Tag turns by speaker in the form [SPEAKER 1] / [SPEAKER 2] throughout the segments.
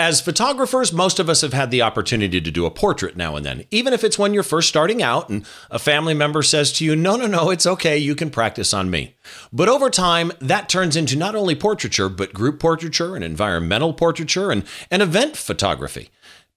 [SPEAKER 1] As photographers, most of us have had the opportunity to do a portrait now and then, even if it's when you're first starting out and a family member says to you, No, no, no, it's okay, you can practice on me. But over time, that turns into not only portraiture, but group portraiture and environmental portraiture and, and event photography.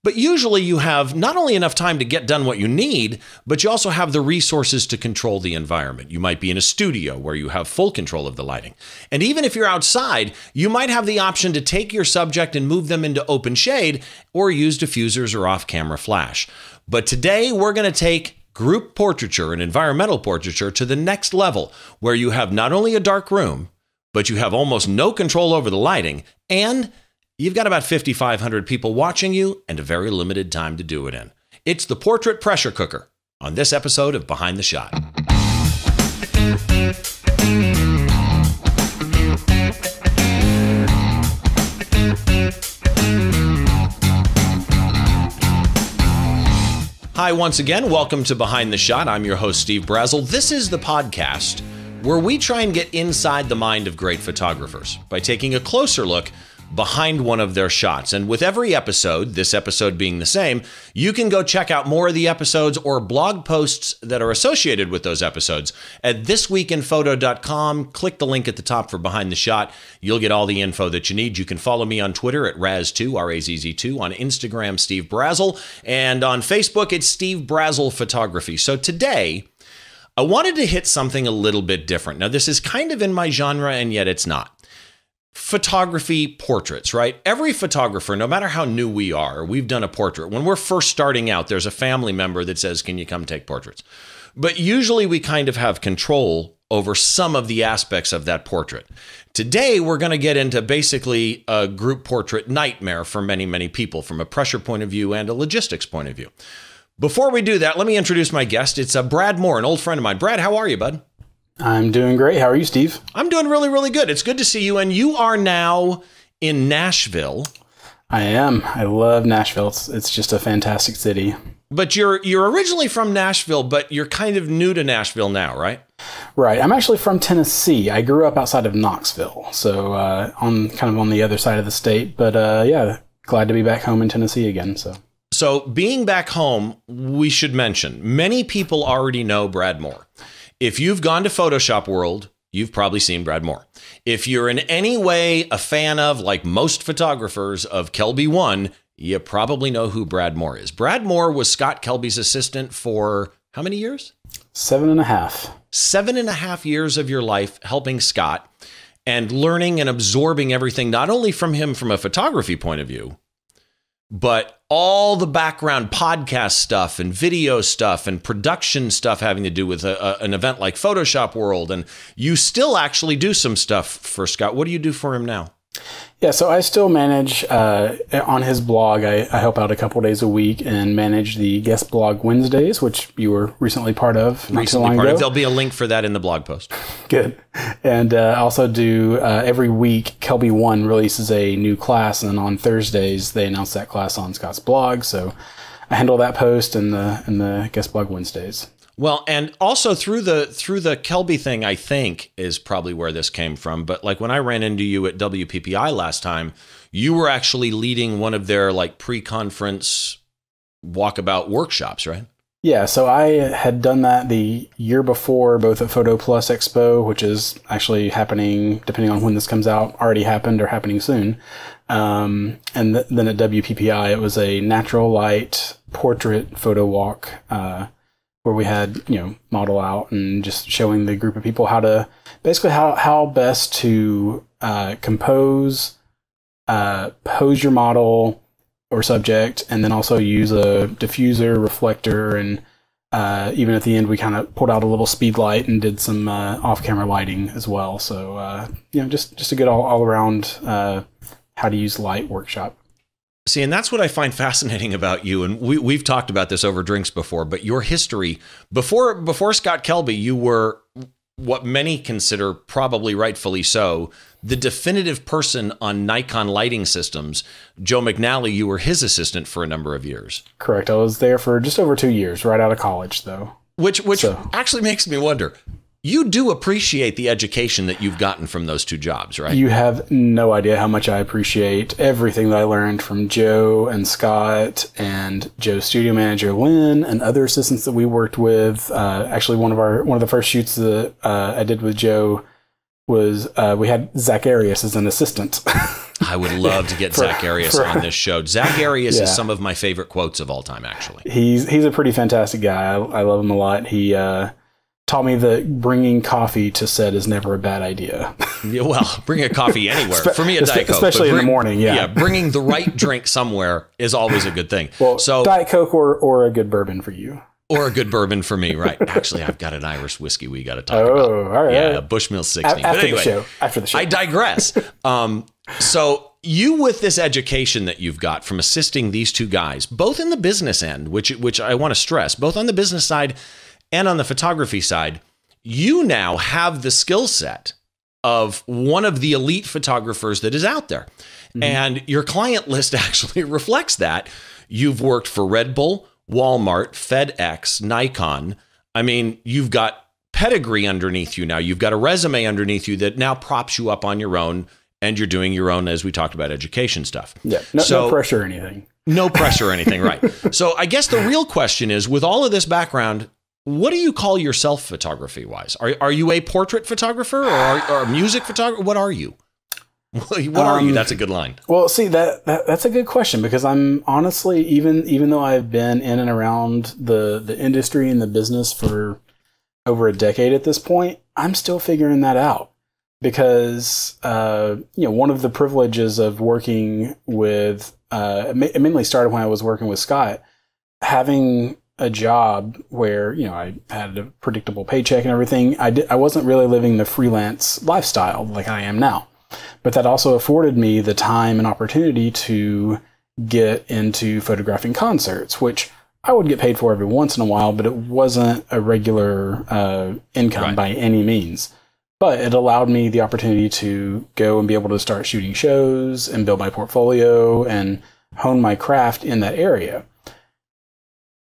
[SPEAKER 1] But usually you have not only enough time to get done what you need, but you also have the resources to control the environment. You might be in a studio where you have full control of the lighting. And even if you're outside, you might have the option to take your subject and move them into open shade or use diffusers or off camera flash. But today we're going to take group portraiture and environmental portraiture to the next level, where you have not only a dark room, but you have almost no control over the lighting and You've got about 5,500 people watching you and a very limited time to do it in. It's the Portrait Pressure Cooker on this episode of Behind the Shot. Hi, once again. Welcome to Behind the Shot. I'm your host, Steve Brazill. This is the podcast where we try and get inside the mind of great photographers by taking a closer look behind one of their shots. And with every episode, this episode being the same, you can go check out more of the episodes or blog posts that are associated with those episodes at thisweekinphoto.com. Click the link at the top for Behind the Shot. You'll get all the info that you need. You can follow me on Twitter at Razz2, R A Z Z 2, on Instagram, Steve Brazill, and on Facebook, it's Steve Brazill Photography. So today, I wanted to hit something a little bit different. Now, this is kind of in my genre, and yet it's not photography portraits, right? Every photographer, no matter how new we are, we've done a portrait. When we're first starting out, there's a family member that says, Can you come take portraits? But usually we kind of have control over some of the aspects of that portrait. Today, we're going to get into basically a group portrait nightmare for many, many people from a pressure point of view and a logistics point of view. Before we do that, let me introduce my guest. It's uh, Brad Moore, an old friend of mine. Brad, how are you, bud?
[SPEAKER 2] I'm doing great. How are you, Steve?
[SPEAKER 1] I'm doing really, really good. It's good to see you. And you are now in Nashville.
[SPEAKER 2] I am. I love Nashville. It's, it's just a fantastic city.
[SPEAKER 1] But you're you're originally from Nashville, but you're kind of new to Nashville now, right?
[SPEAKER 2] Right. I'm actually from Tennessee. I grew up outside of Knoxville, so uh, on kind of on the other side of the state. But uh, yeah, glad to be back home in Tennessee again. So.
[SPEAKER 1] So being back home, we should mention many people already know Brad Moore. If you've gone to Photoshop World, you've probably seen Brad Moore. If you're in any way a fan of, like most photographers, of KelbyOne, you probably know who Brad Moore is. Brad Moore was Scott Kelby's assistant for how many years?
[SPEAKER 2] Seven and a half.
[SPEAKER 1] Seven and a half years of your life helping Scott and learning and absorbing everything, not only from him from a photography point of view, but all the background podcast stuff and video stuff and production stuff having to do with a, a, an event like Photoshop World. And you still actually do some stuff for Scott. What do you do for him now?
[SPEAKER 2] Yeah, so I still manage uh, on his blog. I, I, help out a couple days a week and manage the guest blog Wednesdays, which you were recently part of.
[SPEAKER 1] Recently part ago. of. There'll be a link for that in the blog post.
[SPEAKER 2] Good, and uh, also do uh, every week. KelbyOne releases a new class, and on Thursdays they announce that class on Scott's blog. So I handle that post and the and the guest blog Wednesdays.
[SPEAKER 1] Well, and also through the through the Kelby thing, I think is probably where this came from. But like when I ran into you at WPPI last time, you were actually leading one of their like pre-conference walkabout workshops, right?
[SPEAKER 2] Yeah, so I had done that the year before, both at Photo Plus Expo, which is actually happening, depending on when this comes out, already happened or happening soon. Um, and th- then at WPPI, it was a natural light portrait photo walk. Uh, where we had you know model out and just showing the group of people how to basically how how best to uh, compose, uh, pose your model or subject, and then also use a diffuser, reflector, and uh, even at the end we kind of pulled out a little speed light and did some uh, off-camera lighting as well. So uh, you know just just a good all all around uh, how to use light workshop.
[SPEAKER 1] See, and that's what I find fascinating about you. And we, we've talked about this over drinks before, but your history before before Scott Kelby, you were what many consider, probably rightfully so, the definitive person on Nikon lighting systems. Joe McNally, you were his assistant for a number of years.
[SPEAKER 2] Correct. I was there for just over two years, right out of college, though.
[SPEAKER 1] Which which so. actually makes me wonder you do appreciate the education that you've gotten from those two jobs, right?
[SPEAKER 2] You have no idea how much I appreciate everything that I learned from Joe and Scott and Joe's studio manager Lynn and other assistants that we worked with. Uh, actually, one of our one of the first shoots that uh, I did with Joe was uh, we had Zack Arias as an assistant.
[SPEAKER 1] I would love to get for, Zack Arias for, on this show. Zack Arias yeah. is some of my favorite quotes of all time, actually.
[SPEAKER 2] He's he's a pretty fantastic guy. I, I love him a lot. He uh, taught me that bringing coffee to set is never a bad idea.
[SPEAKER 1] yeah, well, bring a coffee anywhere. For me, a Diet Coke.
[SPEAKER 2] Especially bring, in the morning, yeah.
[SPEAKER 1] Yeah, bringing the right drink somewhere is always a good thing. Well,
[SPEAKER 2] so Diet Coke or, or a good bourbon for you.
[SPEAKER 1] Or a good bourbon for me, right? Actually, I've got an Irish whiskey we got to talk oh, about.
[SPEAKER 2] Oh, all right.
[SPEAKER 1] Yeah, Bushmill 60.
[SPEAKER 2] After but anyway, the show. After the show.
[SPEAKER 1] I digress. um, so you with this education that you've got from assisting these two guys, both in the business end, which which I want to stress, both on the business side and on the photography side, you now have the skill set of one of the elite photographers that is out there. Mm-hmm. And your client list actually reflects that. You've worked for Red Bull, Walmart, FedEx, Nikon. I mean, you've got pedigree underneath you now. You've got a resume underneath you that now props you up on your own and you're doing your own, as we talked about, education stuff.
[SPEAKER 2] Yeah, no, so, no pressure or anything.
[SPEAKER 1] No pressure or anything, right. So I guess the real question is with all of this background, what do you call yourself photography wise? Are, are you a portrait photographer or, are, or a music photographer? What are you? what are um, you? That's a good line.
[SPEAKER 2] Well, see that, that that's a good question because I'm honestly even even though I've been in and around the the industry and the business for over a decade at this point, I'm still figuring that out because uh, you know one of the privileges of working with uh, it mainly started when I was working with Scott, having a job where you know I had a predictable paycheck and everything. I did, I wasn't really living the freelance lifestyle like I am now, but that also afforded me the time and opportunity to get into photographing concerts, which I would get paid for every once in a while, but it wasn't a regular uh, income right. by any means. But it allowed me the opportunity to go and be able to start shooting shows and build my portfolio and hone my craft in that area.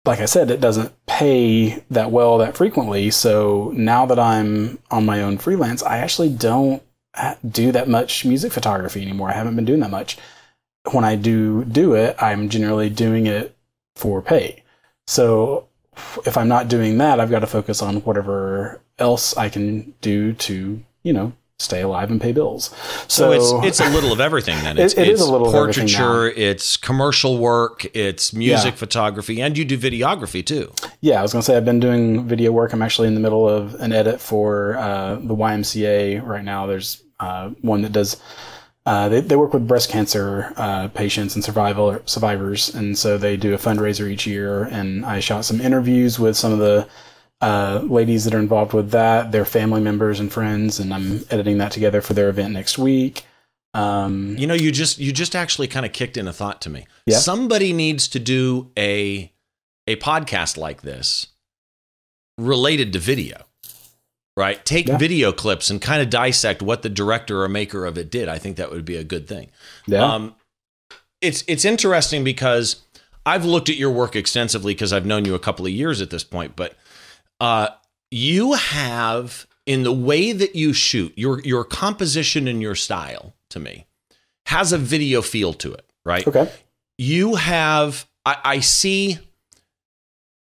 [SPEAKER 2] Like I said, it doesn't pay that well that frequently. So now that I'm on my own freelance, I actually don't uh, do that much music photography anymore. I haven't been doing that much. When I do do it, I'm generally doing it for pay. So if I'm not doing that, I've got to focus on whatever else I can do to, you know, stay alive and pay bills.
[SPEAKER 1] So, so it's it's a little of everything then. It's,
[SPEAKER 2] it, it
[SPEAKER 1] it's
[SPEAKER 2] is a little
[SPEAKER 1] portraiture, it's commercial work, it's music yeah. photography, and you do videography too.
[SPEAKER 2] Yeah, I was gonna say I've been doing video work. I'm actually in the middle of an edit for uh, the YMCA right now. There's uh, one that does uh, they, they work with breast cancer uh, patients and survival survivors, and so they do a fundraiser each year. And I shot some interviews with some of the uh, ladies that are involved with that, their family members and friends, and I'm editing that together for their event next week. Um,
[SPEAKER 1] you know, you just you just actually kind of kicked in a thought to me.
[SPEAKER 2] Yeah?
[SPEAKER 1] Somebody needs to do a a podcast like this related to video right? Take yeah. video clips and kind of dissect what the director or maker of it did. I think that would be a good thing.
[SPEAKER 2] Yeah. Um,
[SPEAKER 1] it's it's interesting because I've looked at your work extensively because I've known you a couple of years at this point, but uh, you have in the way that you shoot your your composition and your style to me has a video feel to it, right?
[SPEAKER 2] Okay.
[SPEAKER 1] You have I, I see.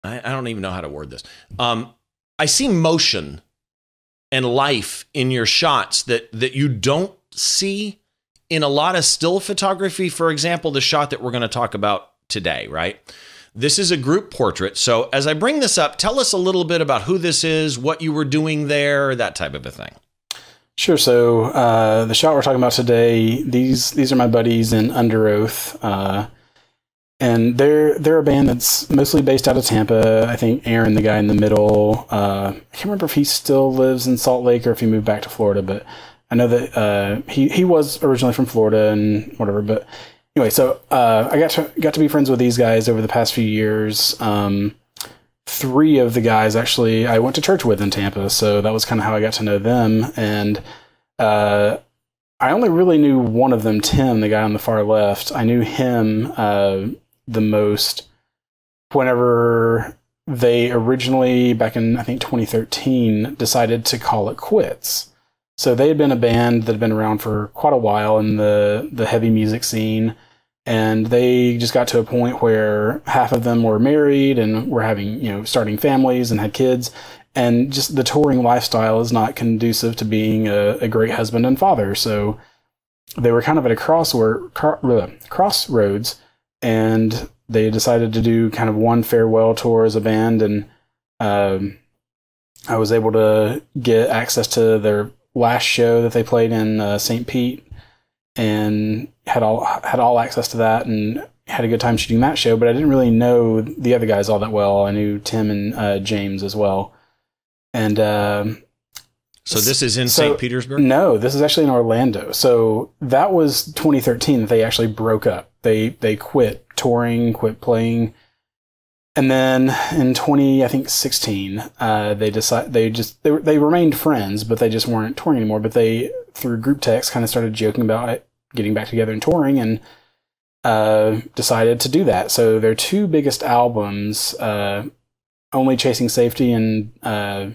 [SPEAKER 1] I, I don't even know how to word this. Um, I see motion and life in your shots that that you don't see in a lot of still photography. For example, the shot that we're going to talk about today, right? This is a group portrait. So as I bring this up, tell us a little bit about who this is, what you were doing there, that type of a thing.
[SPEAKER 2] Sure. So uh, the shot we're talking about today, these these are my buddies in Underoath. Uh, and they're they're a band that's mostly based out of Tampa. I think Aaron, the guy in the middle, uh, I can't remember if he still lives in Salt Lake or if he moved back to Florida, but I know that uh, he he was originally from Florida and whatever. But anyway, so uh, I got to got to be friends with these guys over the past few years. Um, three of the guys actually I went to church with in Tampa, so that was kind of how I got to know them. And uh, I only really knew one of them, Tim, the guy on the far left. I knew him uh, the most whenever they originally, back in I think 2013, decided to call it quits. So they had been a band that had been around for quite a while in the the heavy music scene, and they just got to a point where half of them were married and were having you know starting families and had kids, and just the touring lifestyle is not conducive to being a, a great husband and father. So they were kind of at a crossword, crossroads, and they decided to do kind of one farewell tour as a band, and um, I was able to get access to their last show that they played in uh, St. Pete, and had all had all access to that, and had a good time shooting that show. But I didn't really know the other guys all that well. I knew Tim and uh, James as well, and. Um,
[SPEAKER 1] so this is in so, St. Petersburg?
[SPEAKER 2] No, this is actually in Orlando. So that was 2013 that they actually broke up. They they quit touring, quit playing. And then in 20, I think 16, uh, they decide they just they, they remained friends, but they just weren't touring anymore. But they through group text kind of started joking about getting back together and touring, and uh, decided to do that. So their two biggest albums, uh, "Only Chasing Safety" and uh,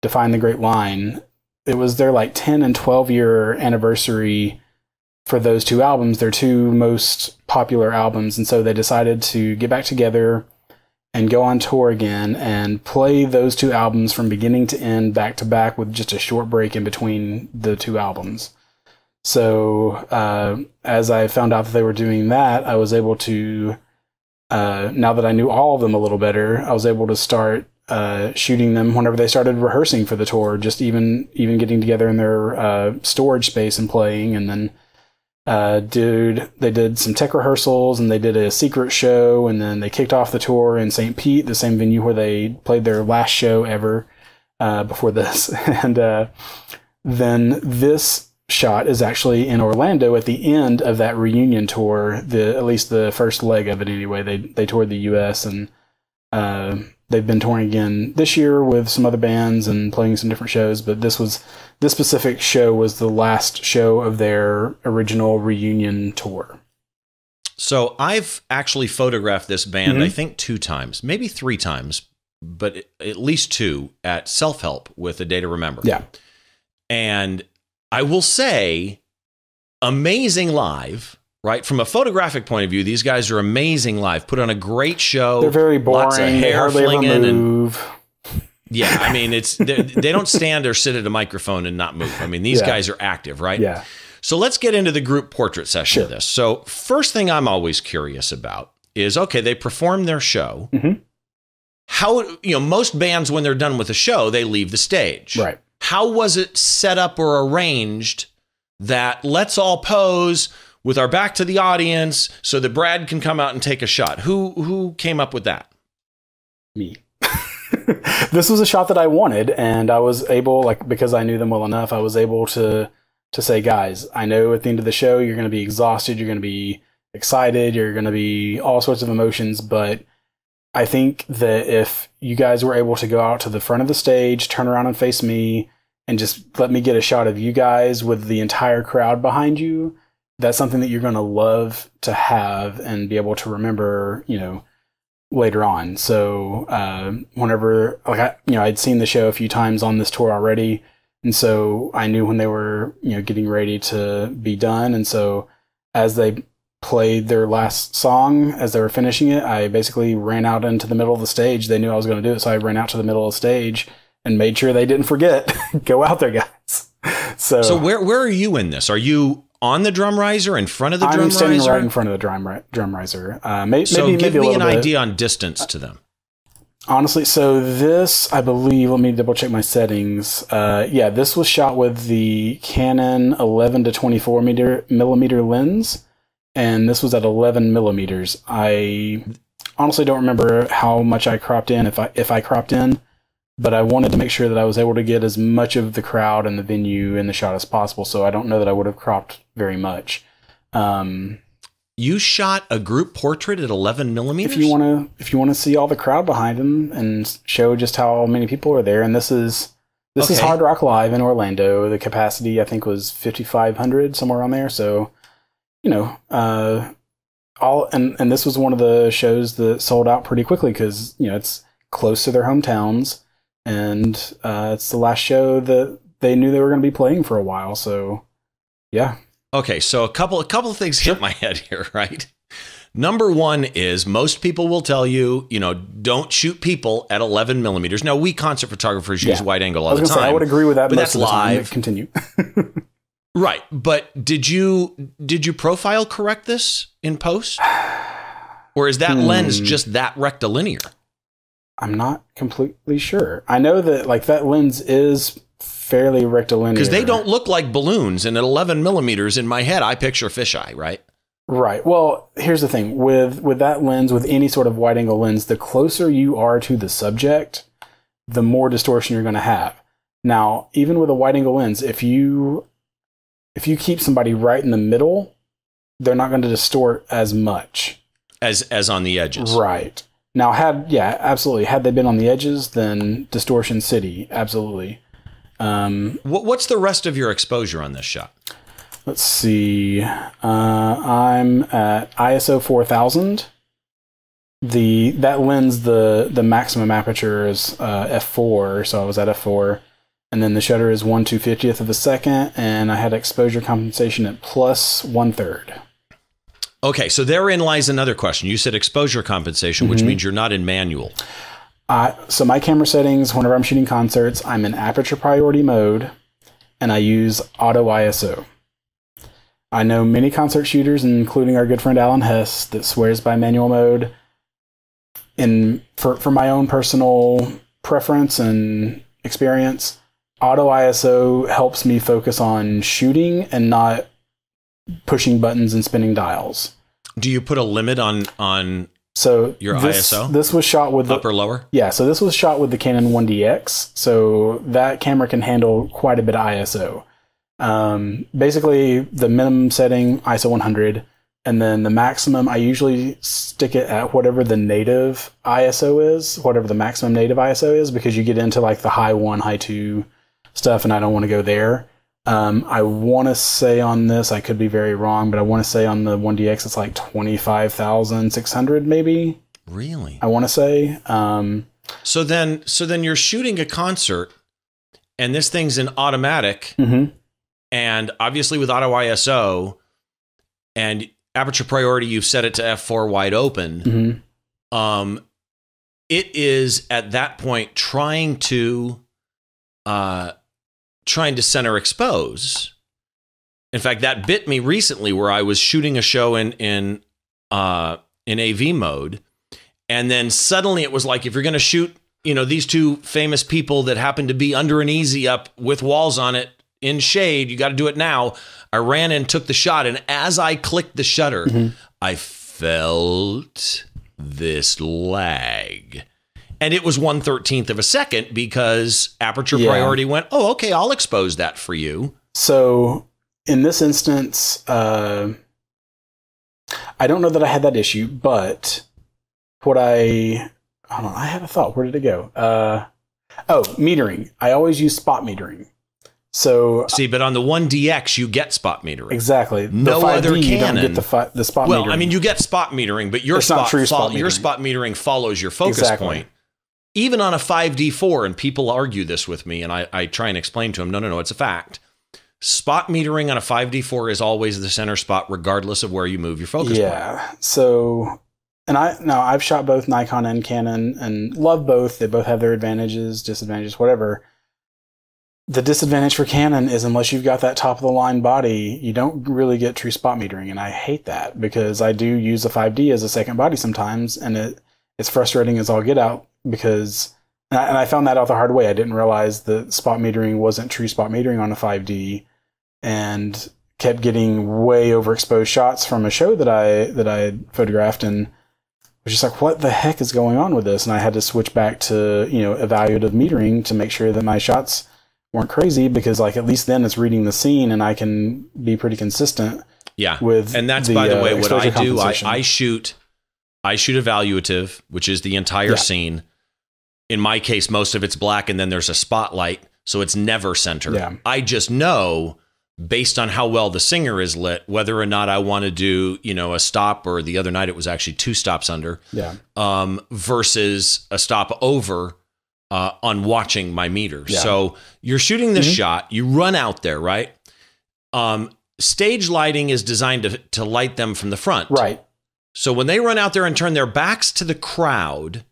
[SPEAKER 2] "Define the Great Line," it was their like 10 and 12 year anniversary for those two albums, their two most popular albums. And so they decided to get back together and go on tour again and play those two albums from beginning to end back to back with just a short break in between the two albums. So uh, as I found out that they were doing that, I was able to, uh, now that I knew all of them a little better, I was able to start uh, shooting them whenever they started rehearsing for the tour. Just even even getting together in their uh, storage space and playing, and then uh, dude, they did some tech rehearsals and they did a secret show, and then they kicked off the tour in St. Pete, the same venue where they played their last show ever uh, before this. and uh, then this shot is actually in Orlando at the end of that reunion tour. The at least the first leg of it, anyway. They they toured the U.S. and uh, they've been touring again this year with some other bands and playing some different shows. But this was this specific show was the last show of their original reunion tour.
[SPEAKER 1] So I've actually photographed this band, mm-hmm. I think two times, maybe three times, but at least two at Self Help with a Day to Remember.
[SPEAKER 2] Yeah.
[SPEAKER 1] And I will say, amazing live right? From a photographic point of view, these guys are amazing live. Put on a great show.
[SPEAKER 2] They're very boring. Lots of hair flinging and
[SPEAKER 1] yeah. I mean, it's they don't stand or sit at a microphone and not move. I mean, these yeah. guys are active, right?
[SPEAKER 2] Yeah.
[SPEAKER 1] So let's get into the group portrait session sure. of this. So first thing I'm always curious about is okay, they perform their show.
[SPEAKER 2] Mm-hmm.
[SPEAKER 1] How you know most bands when they're done with a the show they leave the stage.
[SPEAKER 2] Right.
[SPEAKER 1] How was it set up or arranged that let's all pose? With our back to the audience so that Brad can come out and take a shot. Who who came up with that?
[SPEAKER 2] Me. this was a shot that I wanted and I was able like because I knew them well enough, I was able to to say, guys, I know at the end of the show you're going to be exhausted, you're going to be excited, you're going to be all sorts of emotions, but I think that if you guys were able to go out to the front of the stage, turn around and face me, and just let me get a shot of you guys with the entire crowd behind you, that's something that you're going to love to have and be able to remember, you know, later on. So, uh, whenever, like, I, you know, I'd seen the show a few times on this tour already. And so I knew when they were, you know, getting ready to be done. And so as they played their last song, as they were finishing it, I basically ran out into the middle of the stage. They knew I was going to do it. So I ran out to the middle of the stage and made sure they didn't forget, go out there, guys. So,
[SPEAKER 1] so where, where are you in this? Are you on the drum riser, in front of the
[SPEAKER 2] I'm
[SPEAKER 1] drum
[SPEAKER 2] standing
[SPEAKER 1] riser?
[SPEAKER 2] right in front of the drum drum riser. Uh, may,
[SPEAKER 1] so
[SPEAKER 2] maybe,
[SPEAKER 1] give
[SPEAKER 2] maybe
[SPEAKER 1] me an
[SPEAKER 2] bit.
[SPEAKER 1] idea on distance to them.
[SPEAKER 2] Honestly, so this, I believe, let me double check my settings. Uh, yeah, this was shot with the Canon 11 to 24 meter, millimeter lens, and this was at 11 millimeters. I honestly don't remember how much I cropped in, if I if I cropped in but I wanted to make sure that I was able to get as much of the crowd and the venue in the shot as possible. So I don't know that I would have cropped very much. Um,
[SPEAKER 1] you shot a group portrait at 11 millimeters.
[SPEAKER 2] If you want to, if you want to see all the crowd behind them and show just how many people are there, and this is this okay. is Hard Rock Live in Orlando. The capacity I think was 5,500 somewhere on there. So, you know, uh, all and and this was one of the shows that sold out pretty quickly because you know it's close to their hometowns and uh, it's the last show that they knew they were going to be playing for a while. So yeah,
[SPEAKER 1] Okay, so a couple a couple of things hit my head here, right? Number one is most people will tell you, you know, don't shoot people at 11 millimeters. Now, we concert photographers use
[SPEAKER 2] Yeah.
[SPEAKER 1] wide angle
[SPEAKER 2] I
[SPEAKER 1] all
[SPEAKER 2] was
[SPEAKER 1] the time.
[SPEAKER 2] say I would agree with that.
[SPEAKER 1] but that's
[SPEAKER 2] of the time.
[SPEAKER 1] live.
[SPEAKER 2] Continue.
[SPEAKER 1] Right, but did you did you profile correct this in post, or is that
[SPEAKER 2] Hmm.
[SPEAKER 1] lens just that rectilinear?
[SPEAKER 2] I'm not completely sure. I know that like that lens is fairly rectilinear
[SPEAKER 1] Because they don't look like balloons, and at 11 millimeters in my head, I picture fisheye. Right?
[SPEAKER 2] Right. Well, here's the thing with with that lens, with any sort of wide angle lens, the closer you are to the subject, the more distortion you're going to have. Now, even with a wide angle lens, if you if you keep somebody right in the middle, they're not going to distort as much.
[SPEAKER 1] As as on the edges.
[SPEAKER 2] Right. Now, had yeah, absolutely. Had they been on the edges, then distortion city, absolutely. Um,
[SPEAKER 1] What, what's the rest of your exposure on this shot?
[SPEAKER 2] Let's see. Uh, I'm at ISO 4000. The that lens the the maximum aperture is uh, f4, so I was at f4, and then the shutter is one two fiftieth of a second, and I had exposure compensation at plus one third.
[SPEAKER 1] Okay, so therein lies another question. You said exposure compensation, which
[SPEAKER 2] Mhm.
[SPEAKER 1] means you're not in manual.
[SPEAKER 2] I so my camera settings whenever I'm shooting concerts, I'm in aperture priority mode, and I use auto ISO. I know many concert shooters, including our good friend Alan Hess, that swears by manual mode. In for for my own personal preference and experience, auto ISO helps me focus on shooting and not pushing buttons and spinning dials.
[SPEAKER 1] Do you put a limit on on
[SPEAKER 2] So
[SPEAKER 1] Your
[SPEAKER 2] this,
[SPEAKER 1] ISO?
[SPEAKER 2] This was shot with the,
[SPEAKER 1] up or lower?
[SPEAKER 2] yeah, so this was shot with the Canon 1DX, so that camera can handle quite a bit of ISO. Um, basically, the minimum setting ISO 100, and then the maximum I usually stick it at whatever the native ISO is, whatever the maximum native ISO is, because you get into like the high one, high two stuff, and I don't want to go there. Um, I want to say on this, I could be very wrong, but I want to say on the 1DX it's like 25,600 maybe.
[SPEAKER 1] Really?
[SPEAKER 2] I want to say. Um,
[SPEAKER 1] So then so then you're shooting a concert and this thing's in automatic
[SPEAKER 2] mhm.
[SPEAKER 1] and obviously with auto ISO and aperture priority you've set it to f4 wide open.
[SPEAKER 2] hmm
[SPEAKER 1] um, it is at that point trying to uh, trying to center expose. In fact, that bit me recently where I was shooting a show in in uh, in AV mode, and then suddenly it was like if you're going to shoot, you know, these two famous people that happen to be under an easy up with walls on it in shade, you got to do it now. I ran and took the shot, and as I clicked the shutter,
[SPEAKER 2] Mhm.
[SPEAKER 1] I felt this lag. And it was one thirteenth of a second because aperture
[SPEAKER 2] Yeah.
[SPEAKER 1] priority went, oh, okay, I'll expose that for you.
[SPEAKER 2] So in this instance, uh, I don't know that I had that issue, but what I hold on, I had a thought. Where did it go? Uh, oh, metering. I always use spot metering. So
[SPEAKER 1] See, but on the 1DX, you get spot metering.
[SPEAKER 2] exactly,
[SPEAKER 1] No
[SPEAKER 2] the 5D,
[SPEAKER 1] other
[SPEAKER 2] you don't get the fi- the spot
[SPEAKER 1] Well,
[SPEAKER 2] metering.
[SPEAKER 1] I mean, you get spot metering, but your
[SPEAKER 2] It's
[SPEAKER 1] spot,
[SPEAKER 2] true spot
[SPEAKER 1] fol- your
[SPEAKER 2] metering.
[SPEAKER 1] spot metering follows your focus
[SPEAKER 2] Exactly.
[SPEAKER 1] point. Even on a 5D4, and people argue this with me, and I, I try and explain to them, no, no, no, it's a fact. Spot metering on a 5D4 is always the center spot, regardless of where you move your focus point.
[SPEAKER 2] yeah. So, and I now I've shot both Nikon and Canon and love both. They both have their advantages, disadvantages, whatever. The disadvantage for Canon is unless you've got that top of the line body, you don't really get true spot metering, and I hate that because I do use a 5D as a second body sometimes, and it it's frustrating as all get out because. And I, and I found that out the hard way. I didn't realize that spot metering wasn't true spot metering on a 5D, and kept getting way overexposed shots from a show that I that I had photographed and was just like, what the heck is going on with this? And I had to switch back to you know evaluative metering to make sure that my shots weren't crazy because like at least then it's reading the scene and I can be pretty consistent
[SPEAKER 1] Yeah.
[SPEAKER 2] with
[SPEAKER 1] and that's
[SPEAKER 2] the,
[SPEAKER 1] by the
[SPEAKER 2] uh,
[SPEAKER 1] way what i do I. I shoot i shoot evaluative which is the entire
[SPEAKER 2] Yeah.
[SPEAKER 1] scene in my case most of it's black and then there's a spotlight so it's never centered
[SPEAKER 2] Yeah.
[SPEAKER 1] i just know based on how well the singer is lit, whether or not I want to do, you know, a stop or the other night it was actually two stops under,
[SPEAKER 2] Yeah.
[SPEAKER 1] um, versus a stop over uh, on watching my meter.
[SPEAKER 2] Yeah.
[SPEAKER 1] So you're shooting this
[SPEAKER 2] Mhm.
[SPEAKER 1] shot, you run out there, right? Um, stage lighting is designed to, to light them from the front.
[SPEAKER 2] Right.
[SPEAKER 1] So when they run out there and turn their backs to the crowd,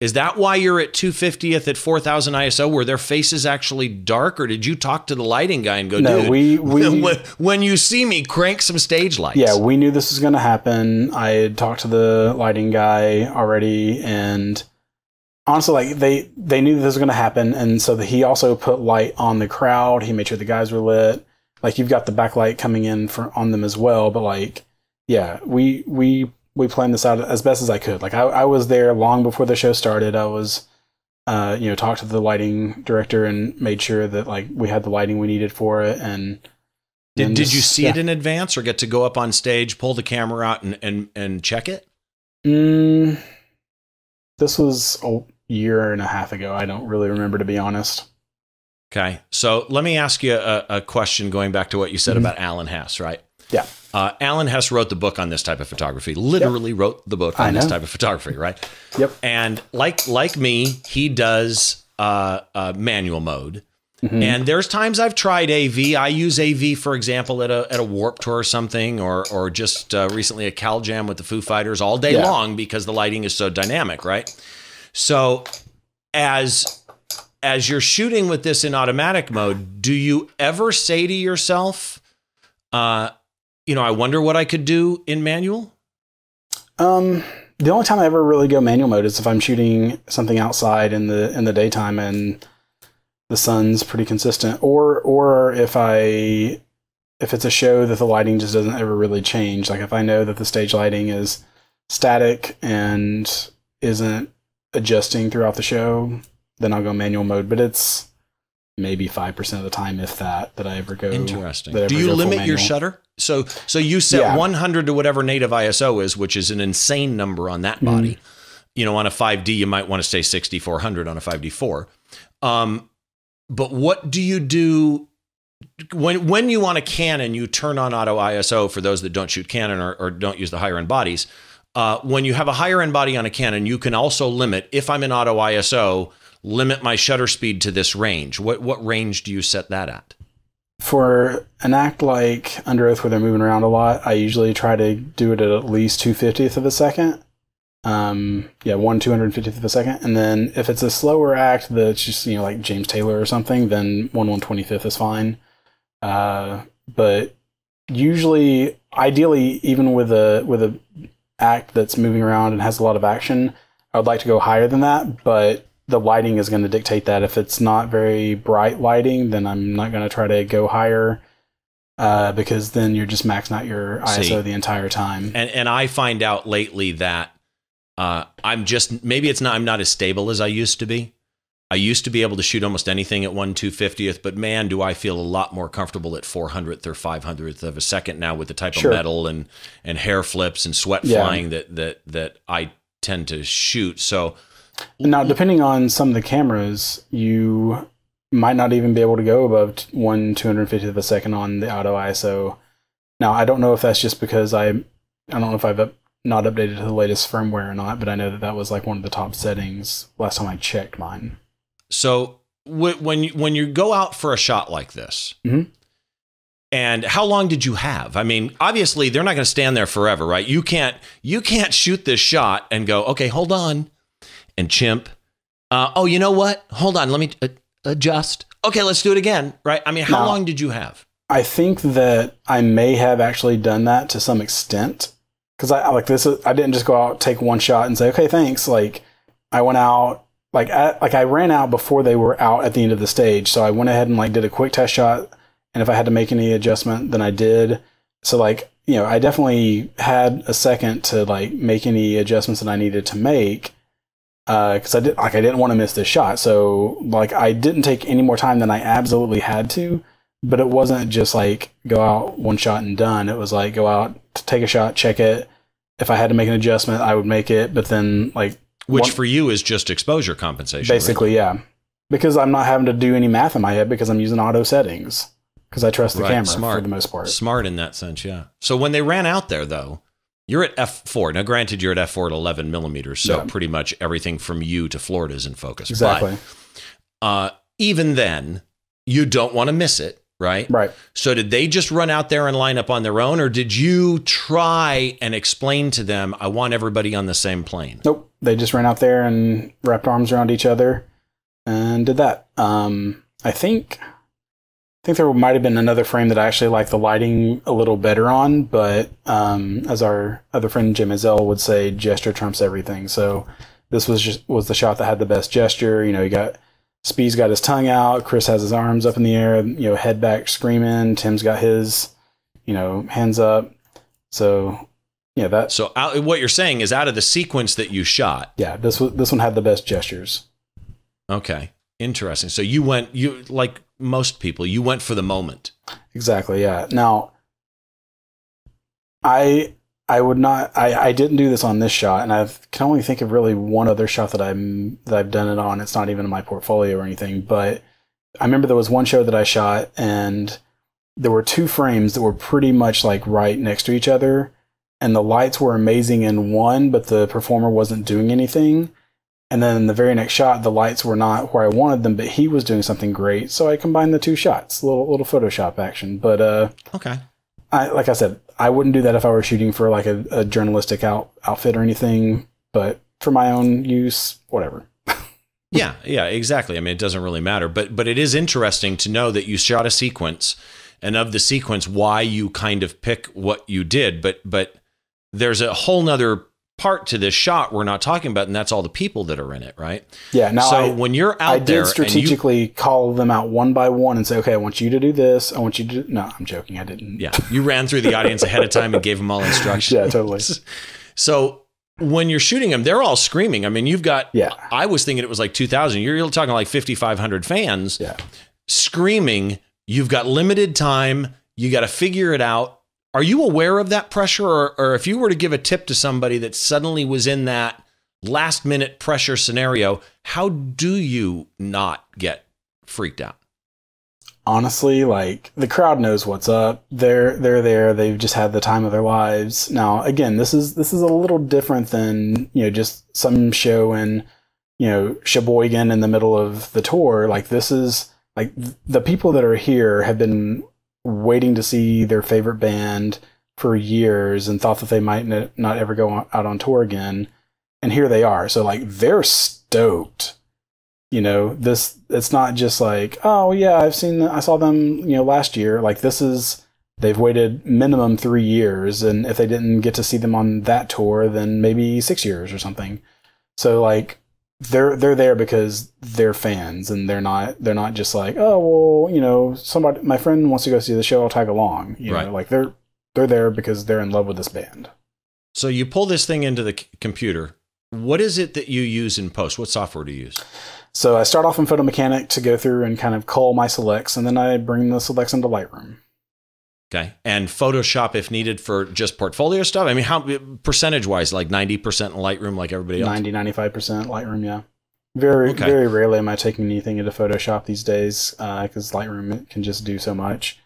[SPEAKER 1] is that why you're at 250th at 4000 ISO where their face is actually dark? Or did you talk to the lighting guy and go,
[SPEAKER 2] No,
[SPEAKER 1] dude,
[SPEAKER 2] we we
[SPEAKER 1] when, when you see me, crank some stage lights?
[SPEAKER 2] yeah we knew this was going to happen. I had talked to the lighting guy already, and honestly, like they they knew this was going to happen, and so he also put light on the crowd. He made sure the guys were lit. Like you've got the backlight coming in for, on them as well, but like yeah, we we we planned this out as best as I could. Like I, I was there long before the show started. I was, uh, you know, talked to the lighting director and made sure that like we had the lighting we needed for it. And
[SPEAKER 1] Did,
[SPEAKER 2] and
[SPEAKER 1] did
[SPEAKER 2] just-
[SPEAKER 1] you see
[SPEAKER 2] yeah.
[SPEAKER 1] it in advance or get to go up on stage, pull the camera out and, and, and check it?
[SPEAKER 2] Mm, this was a year and a half ago. I don't really remember to be honest.
[SPEAKER 1] Okay. So let me ask you a, a question going back to what you said
[SPEAKER 2] Mhm.
[SPEAKER 1] about Alan Hess, right?
[SPEAKER 2] Yeah.
[SPEAKER 1] Uh, Alan Hess wrote the book on this type of photography, literally wrote the book on this type of photography, right?
[SPEAKER 2] Yep.
[SPEAKER 1] And like like me, he does uh, uh, manual mode.
[SPEAKER 2] Mhm.
[SPEAKER 1] And there's times I've tried AV. I use AV, for example, at a at a Warp Tour or something, or or just uh, recently a Cal Jam with the Foo Fighters all day
[SPEAKER 2] Yeah.
[SPEAKER 1] long because the lighting is so dynamic, right? So as as you're shooting with this in automatic mode, do you ever say to yourself, uh, you know, I wonder what I could do in manual?
[SPEAKER 2] Um, the only time I ever really go manual mode is if I'm shooting something outside in the in the daytime and the sun's pretty consistent, or or if I if it's a show that the lighting just doesn't ever really change. Like if I know that the stage lighting is static and isn't adjusting throughout the show, then I'll go manual mode. But it's maybe five percent of the time, if that, that I ever go.
[SPEAKER 1] Interesting.
[SPEAKER 2] I
[SPEAKER 1] Do you limit your shutter? So so you set
[SPEAKER 2] Yeah.
[SPEAKER 1] 100 to whatever native ISO is, which is an insane number on that
[SPEAKER 2] Mm-hmm.
[SPEAKER 1] body. You know, on a 5D, you might want to stay 6400 on a 5D4. Um, but what do you do when when you want a Canon? You turn on auto ISO for those that don't shoot Canon or, or don't use the higher end bodies. Uh, when you have a higher end body on a Canon, you can also limit. If I'm in auto ISO, limit my shutter speed to this range. What what range do you set that at?
[SPEAKER 2] for an act like Underoath where they're moving around a lot, I usually try to do it at at least two fiftieth of a second. Um, yeah, one two hundred fiftieth of a second, and then if it's a slower act that's just you know like James Taylor or something, then one one twenty fifth is fine. Uh, but usually, ideally, even with a with a act that's moving around and has a lot of action, I would like to go higher than that, but the lighting is going to dictate that. If it's not very bright lighting, then I'm not going to try to go higher uh, because then you're just maxing out your ISO
[SPEAKER 1] See.
[SPEAKER 2] the entire time.
[SPEAKER 1] and and I find out lately that uh, I'm just maybe it's not I'm not as stable as I used to be. I used to be able to shoot almost anything at one two fiftieth, but man, do I feel a lot more comfortable at four hundredth or five hundredth of a second now with the type
[SPEAKER 2] Sure.
[SPEAKER 1] of metal and and hair flips and sweat
[SPEAKER 2] Yeah.
[SPEAKER 1] flying that that that I tend to shoot. So
[SPEAKER 2] Now, depending on some of the cameras, you might not even be able to go above one two hundred fiftieth of a second on the auto ISO. Now, I don't know if that's just because I, I don't know if I've up, not updated to the latest firmware or not, but I know that that was like one of the top settings last time I checked mine.
[SPEAKER 1] So when you, when you go out for a shot like this,
[SPEAKER 2] Mhm.
[SPEAKER 1] and how long did you have? I mean, obviously they're not going to stand there forever, right? You can't you can't shoot this shot and go, okay, hold on, and chimp. Uh, oh, you know what? Hold on, let me uh, adjust. Okay, let's do it again, right? I mean, how
[SPEAKER 2] No.
[SPEAKER 1] long did you have?
[SPEAKER 2] I think that I may have actually done that to some extent because I I- like this. is- I didn't just go out take one shot and say okay thanks. Like I went out like at, like I ran out before they were out at the end of the stage, so I went ahead and like did a quick test shot, and if I had to make any adjustment, then I did. So like you know I definitely had a second to like make any adjustments that I needed to make Uh, because I did like I didn't want to miss this shot. So like I didn't take any more time than I absolutely had to but it wasn't just like go out one shot and done. It was like go out, take a shot, check it. If I had to make an adjustment, I would make it. But then, like
[SPEAKER 1] Which
[SPEAKER 2] One-
[SPEAKER 1] for you is just exposure compensation. right?
[SPEAKER 2] basically, yeah, because I'm not having to do any math in my head because I'm using auto settings. because I trust the
[SPEAKER 1] Right,
[SPEAKER 2] camera
[SPEAKER 1] smart.
[SPEAKER 2] for the most part.
[SPEAKER 1] Smart in that sense, yeah. So when they ran out there, though, you're at f4. Now, granted, you're at f4 at 11 millimeters, so
[SPEAKER 2] Yeah.
[SPEAKER 1] pretty much everything from you to Florida is in focus.
[SPEAKER 2] Exactly.
[SPEAKER 1] But uh, even then, you don't want to miss it, right?
[SPEAKER 2] right.
[SPEAKER 1] So did they just run out there and line up on their own, or did you try and explain to them, I want everybody on the same plane?
[SPEAKER 2] Nope. They just ran out there and wrapped arms around each other and did that. Um, I think I think there might have been another frame that I actually like the lighting a little better on, but um, as our other friend Jay Maisel would say, gesture trumps everything. So this was just was the shot that had the best gesture. You know, you got Speed's got his tongue out, Chris has his arms up in the air, you know, head back screaming. Tim's got his, you know, hands up. So yeah, that
[SPEAKER 1] So out, what you're saying is out of the sequence that you shot,
[SPEAKER 2] yeah, this this one had the best gestures.
[SPEAKER 1] okay, interesting. So you went, you like most people, you went for the moment.
[SPEAKER 2] Exactly. Yeah. Now, I I would not. I I didn't do this on this shot, and I can only think of really one other shot that I'm that I've done it on. It's not even in my portfolio or anything, but I remember there was one show that I shot, and there were two frames that were pretty much like right next to each other, and the lights were amazing in one, but the performer wasn't doing anything. And then the very next shot, the lights were not where I wanted them, but he was doing something great. So I combined the two shots, little little Photoshop action. But uh,
[SPEAKER 1] Okay.
[SPEAKER 2] I like I said, I wouldn't do that if I were shooting for like a, a journalistic out, outfit or anything. But for my own use, whatever.
[SPEAKER 1] Yeah, yeah, exactly. I mean, it doesn't really matter, but but it is interesting to know that you shot a sequence, and of the sequence, why you kind of pick what you did. But but there's a whole nother part to this shot we're not talking about, and that's all the people that are in it, right?
[SPEAKER 2] Yeah. Now
[SPEAKER 1] so
[SPEAKER 2] I,
[SPEAKER 1] when you're out
[SPEAKER 2] I
[SPEAKER 1] there,
[SPEAKER 2] did strategically call them out one by one and say, okay, I want you to do this. I want you to. No, I'm joking. I didn't.
[SPEAKER 1] yeah, you ran through the audience ahead of time and gave them all instructions.
[SPEAKER 2] Yeah, totally.
[SPEAKER 1] So when you're shooting them, they're all screaming. I mean, you've got.
[SPEAKER 2] Yeah.
[SPEAKER 1] I was thinking it was like 2,000. You're, you're talking like 5,500 fans.
[SPEAKER 2] Yeah.
[SPEAKER 1] screaming, you've got limited time, you got to figure it out. Are you aware of that pressure? Or, or if you were to give a tip to somebody that suddenly was in that last minute pressure scenario, how do you not get freaked out?
[SPEAKER 2] honestly like the crowd knows what's up they're they're there they've just had the time of their lives now again this is this is a little different than you know just some show in you know sheboygan in the middle of the tour like this is like th- the people that are here have been waiting to see their favorite band for years and thought that they might n- not ever go on, out on tour again. And here they are. So like they're stoked. You know this it's not just like oh yeah i've seen i saw them you know last year. Like this is they've waited minimum three years. And if they didn't get to see them on that tour then maybe six years or something. So like they're they're there because they're fans and they're not they're not just like oh well you know somebody my friend wants to go see the show i'll tag along you
[SPEAKER 1] Right.
[SPEAKER 2] know like they're they're there because they're in love with this band
[SPEAKER 1] So you pull this thing into the c- computer. What is it that you use in post? What software do you use?
[SPEAKER 2] so i start off in photo mechanic to go through and kind of cull my selects and then i bring the selects into lightroom
[SPEAKER 1] Okay. And Photoshop if needed for just portfolio stuff? I mean, how percentage wise, like 90% in Lightroom, like everybody else?
[SPEAKER 2] 90 95% lightroom yeah very
[SPEAKER 1] Okay.
[SPEAKER 2] very rarely am i taking anything into photoshop these days because lightroom can just do so much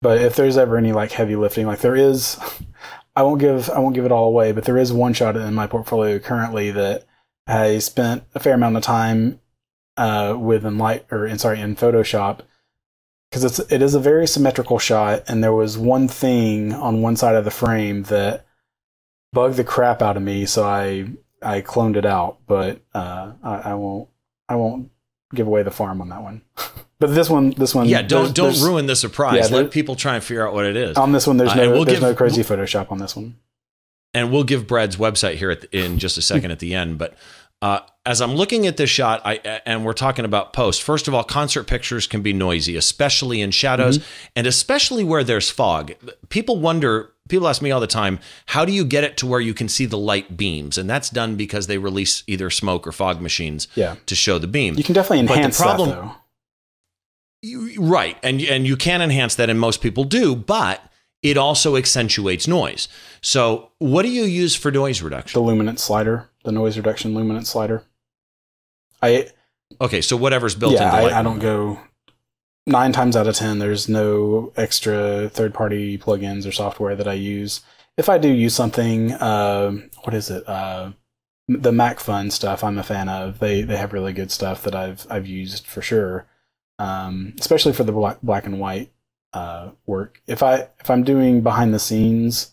[SPEAKER 2] but if there's ever any like heavy lifting like there is i won't give i won't give it all away but there is one shot in my portfolio currently that i spent a fair amount of time uh, with in light or in sorry in photoshop because it's it is a very symmetrical shot and there was one thing on one side of the frame that bugged the crap out of me so i i cloned it out but uh i, I won't i won't give away the farm on that one but this one this one
[SPEAKER 1] Yeah, don't
[SPEAKER 2] there's-
[SPEAKER 1] don't
[SPEAKER 2] there's-
[SPEAKER 1] ruin the surprise.
[SPEAKER 2] Yeah,
[SPEAKER 1] Let people try and figure out what it is.
[SPEAKER 2] on this one there's
[SPEAKER 1] Uh,
[SPEAKER 2] no
[SPEAKER 1] and we'll
[SPEAKER 2] there's
[SPEAKER 1] give-
[SPEAKER 2] no crazy photoshop on this one
[SPEAKER 1] and we'll give Brad's website here at the, in just a second at the end. But uh, as I'm looking at this shot, I and we're talking about post. First of all, concert pictures can be noisy, especially in shadows, and especially where there's fog. People wonder. People ask me all the time, how do you get it to where you can see the light beams? And that's done because they release either smoke or fog machines
[SPEAKER 2] yeah
[SPEAKER 1] to show the beam.
[SPEAKER 2] you can definitely
[SPEAKER 1] But the
[SPEAKER 2] enhance
[SPEAKER 1] problem-
[SPEAKER 2] that though
[SPEAKER 1] You- right and and you can enhance that and most people do but it also accentuates noise so what do you use for noise reduction
[SPEAKER 2] the luminance slider the noise reduction luminance slider i
[SPEAKER 1] okay so whatever's built
[SPEAKER 2] yeah
[SPEAKER 1] into
[SPEAKER 2] I, I don't go nine times out of ten, there's no extra third party plugins or software that I use. If I do use something, uh, what is it? Uh, the Macphun stuff I'm a fan of. They they have really good stuff that I've I've used for sure, um, especially for the black, black and white uh, work. If I if I'm doing behind the scenes,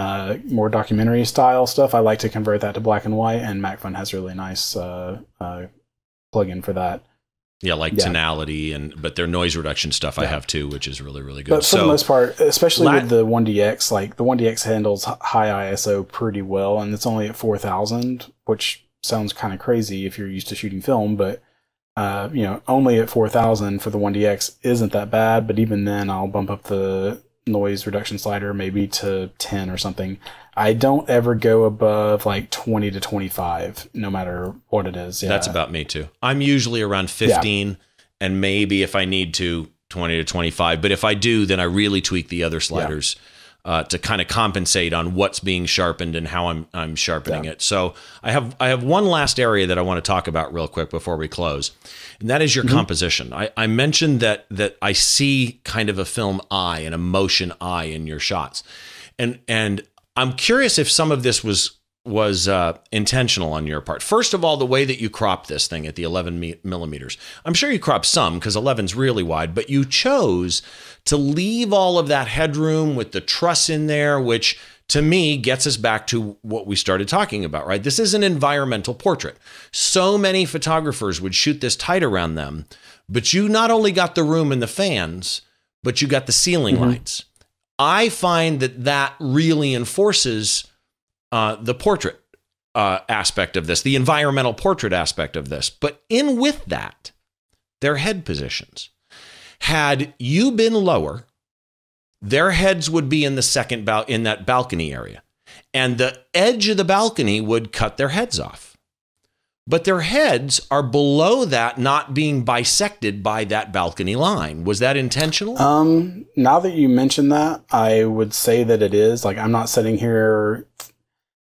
[SPEAKER 2] uh, more documentary style stuff, I like to convert that to black and white, and Macphun has a really nice uh, uh, plugin for that.
[SPEAKER 1] Yeah, like
[SPEAKER 2] Yeah.
[SPEAKER 1] tonality and but their noise reduction stuff I have too, which is really really good.
[SPEAKER 2] But for
[SPEAKER 1] so
[SPEAKER 2] the most part, especially
[SPEAKER 1] la-
[SPEAKER 2] with the 1DX, like the 1DX handles high ISO pretty well, and it's only at 4000, which sounds kind of crazy if you're used to shooting film, but uh, you know, only at 4000 for the 1DX isn't that bad. But even then, I'll bump up the noise reduction slider maybe to 10 or something. I don't ever go above like 20 to 25, no matter what it is. Yeah.
[SPEAKER 1] That's about me too. I'm usually around 15 and maybe if I need to 20 to 25, but if I do then I really tweak the other sliders uh, to kind of compensate on what's being sharpened and how I'm I'm sharpening it. So I have I have one last area that I want to talk about real quick before we close. And that is your composition. I, I mentioned that that I see kind of a film eye and a motion eye in your shots. And and I'm curious if some of this was was uh, intentional on your part. First of all, the way that you crop this thing at the 11 millimeters. I'm sure you cropped some because 11's really wide, but you chose to leave all of that headroom with the truss in there, which to me gets us back to what we started talking about, right? This is an environmental portrait. So many photographers would shoot this tight around them, but you not only got the room and the fans, but you got the ceiling lights. I find that that really enforces uh, the portrait uh, aspect of this, the environmental portrait aspect of this. But in with that, their head positions. Had you been lower, their heads would be in the second bal- in that balcony area, and the edge of the balcony would cut their heads off. But their heads are below that, not being bisected by that balcony line. Was that intentional?
[SPEAKER 2] Um, now that you mention that, I would say that it is. Like, I'm not sitting here.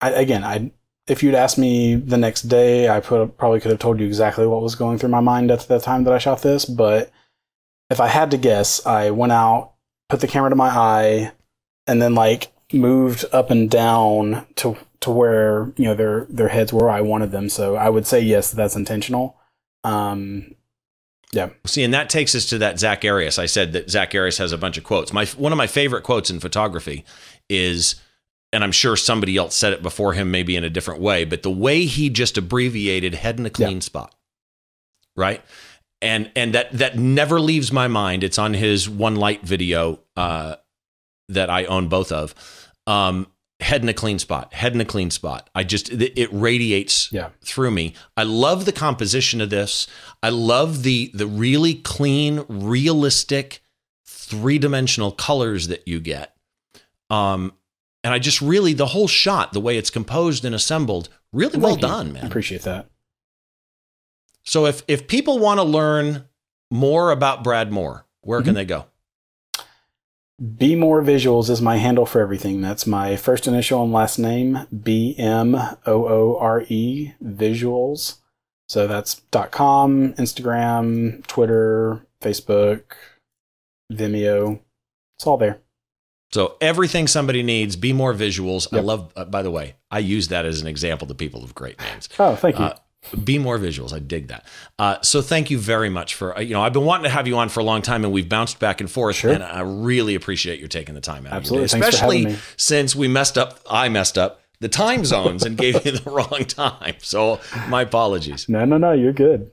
[SPEAKER 2] I, again, I if you'd asked me the next day, I put, probably could have told you exactly what was going through my mind at the time that I shot this. But if I had to guess, I went out, put the camera to my eye, and then like moved up and down to to where you know their their heads were I wanted them. So I would say yes, that's intentional. Um,
[SPEAKER 1] See, and that takes us to that Zack Arias. I said that Zack Arias has a bunch of quotes. My one of my favorite quotes in photography is, and I'm sure somebody else said it before him, maybe in a different way, but the way he just abbreviated "head in a clean spot," right? And and that that never leaves my mind. It's on his one light video uh, that I own both of. Um, head in a clean spot. Head in a clean spot. I just it, it radiates
[SPEAKER 2] yeah.
[SPEAKER 1] through me. I love the composition of this. I love the the really clean, realistic, three dimensional colors that you get. Um, and I just really the whole shot, the way it's composed and assembled, really well
[SPEAKER 2] Thank you.
[SPEAKER 1] done,
[SPEAKER 2] I
[SPEAKER 1] man.
[SPEAKER 2] appreciate that.
[SPEAKER 1] So if if people want to learn more about Brad Moore, where can
[SPEAKER 2] Mhm.
[SPEAKER 1] they go?
[SPEAKER 2] Be More Visuals is my handle for everything. That's my first initial and last name, B M O O R E Visuals. So that's .com, Instagram, Twitter, Facebook, Vimeo. It's all there.
[SPEAKER 1] So everything somebody needs, be more visuals. I love. Uh, by the way, I use that as an example to people of great names.
[SPEAKER 2] Oh, thank you.
[SPEAKER 1] Uh, be more visuals. I dig that. Uh, so thank you very much for uh, you know I've been wanting to have you on for a long time, and we've bounced back and forth,
[SPEAKER 2] Sure.
[SPEAKER 1] and I really appreciate you taking the time out.
[SPEAKER 2] Absolutely.
[SPEAKER 1] Of your day,
[SPEAKER 2] Thanks for having
[SPEAKER 1] especially since we messed up. I messed up the time zones and gave you the wrong time. So my apologies.
[SPEAKER 2] no, no, no. You're good.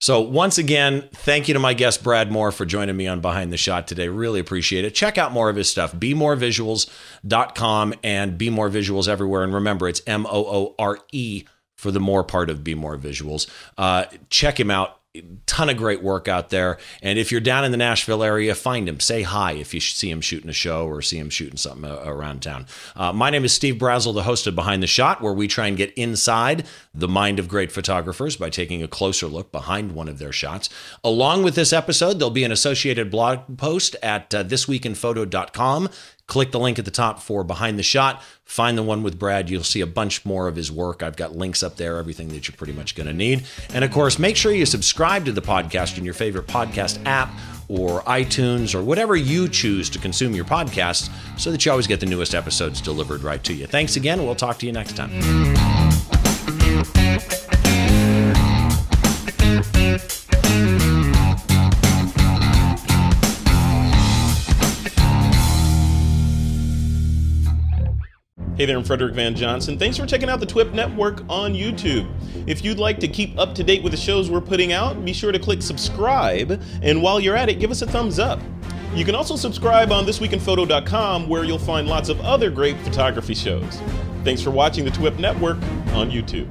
[SPEAKER 1] So once again, thank you to my guest Brad Moore for joining me on Behind the Shot today. Really appreciate it. Check out more of his stuff. BeMoreVisuals.com and Be More Visuals everywhere. And remember, it's M O O R E for the more part of Be More Visuals. Uh, check him out. Ton of great work out there. And if you're down in the Nashville area, find him. Say hi if you see him shooting a show or see him shooting something uh, around town. Uh, my name is Steve Brazill, the host of Behind the Shot, where we try and get inside the mind of great photographers by taking a closer look behind one of their shots. Along with this episode, there'll be an associated blog post at uh, thisweekinphoto.com. Click the link at the top for Behind the Shot. Find the one with Brad. You'll see a bunch more of his work. I've got links up there, everything that you're pretty much going to need. And of course, make sure you subscribe to the podcast in your favorite podcast app or iTunes or whatever you choose to consume your podcasts so that you always get the newest episodes delivered right to you. Thanks again. We'll talk to you next time.
[SPEAKER 3] Hey there, I'm Frederick Van Johnson. Thanks for checking out the TWIP Network on YouTube. If you'd like to keep up to date with the shows we're putting out, be sure to click subscribe, and while you're at it, give us a thumbs up. You can also subscribe on thisweekinphoto.com where you'll find lots of other great photography shows. Thanks for watching the TWIP Network on YouTube.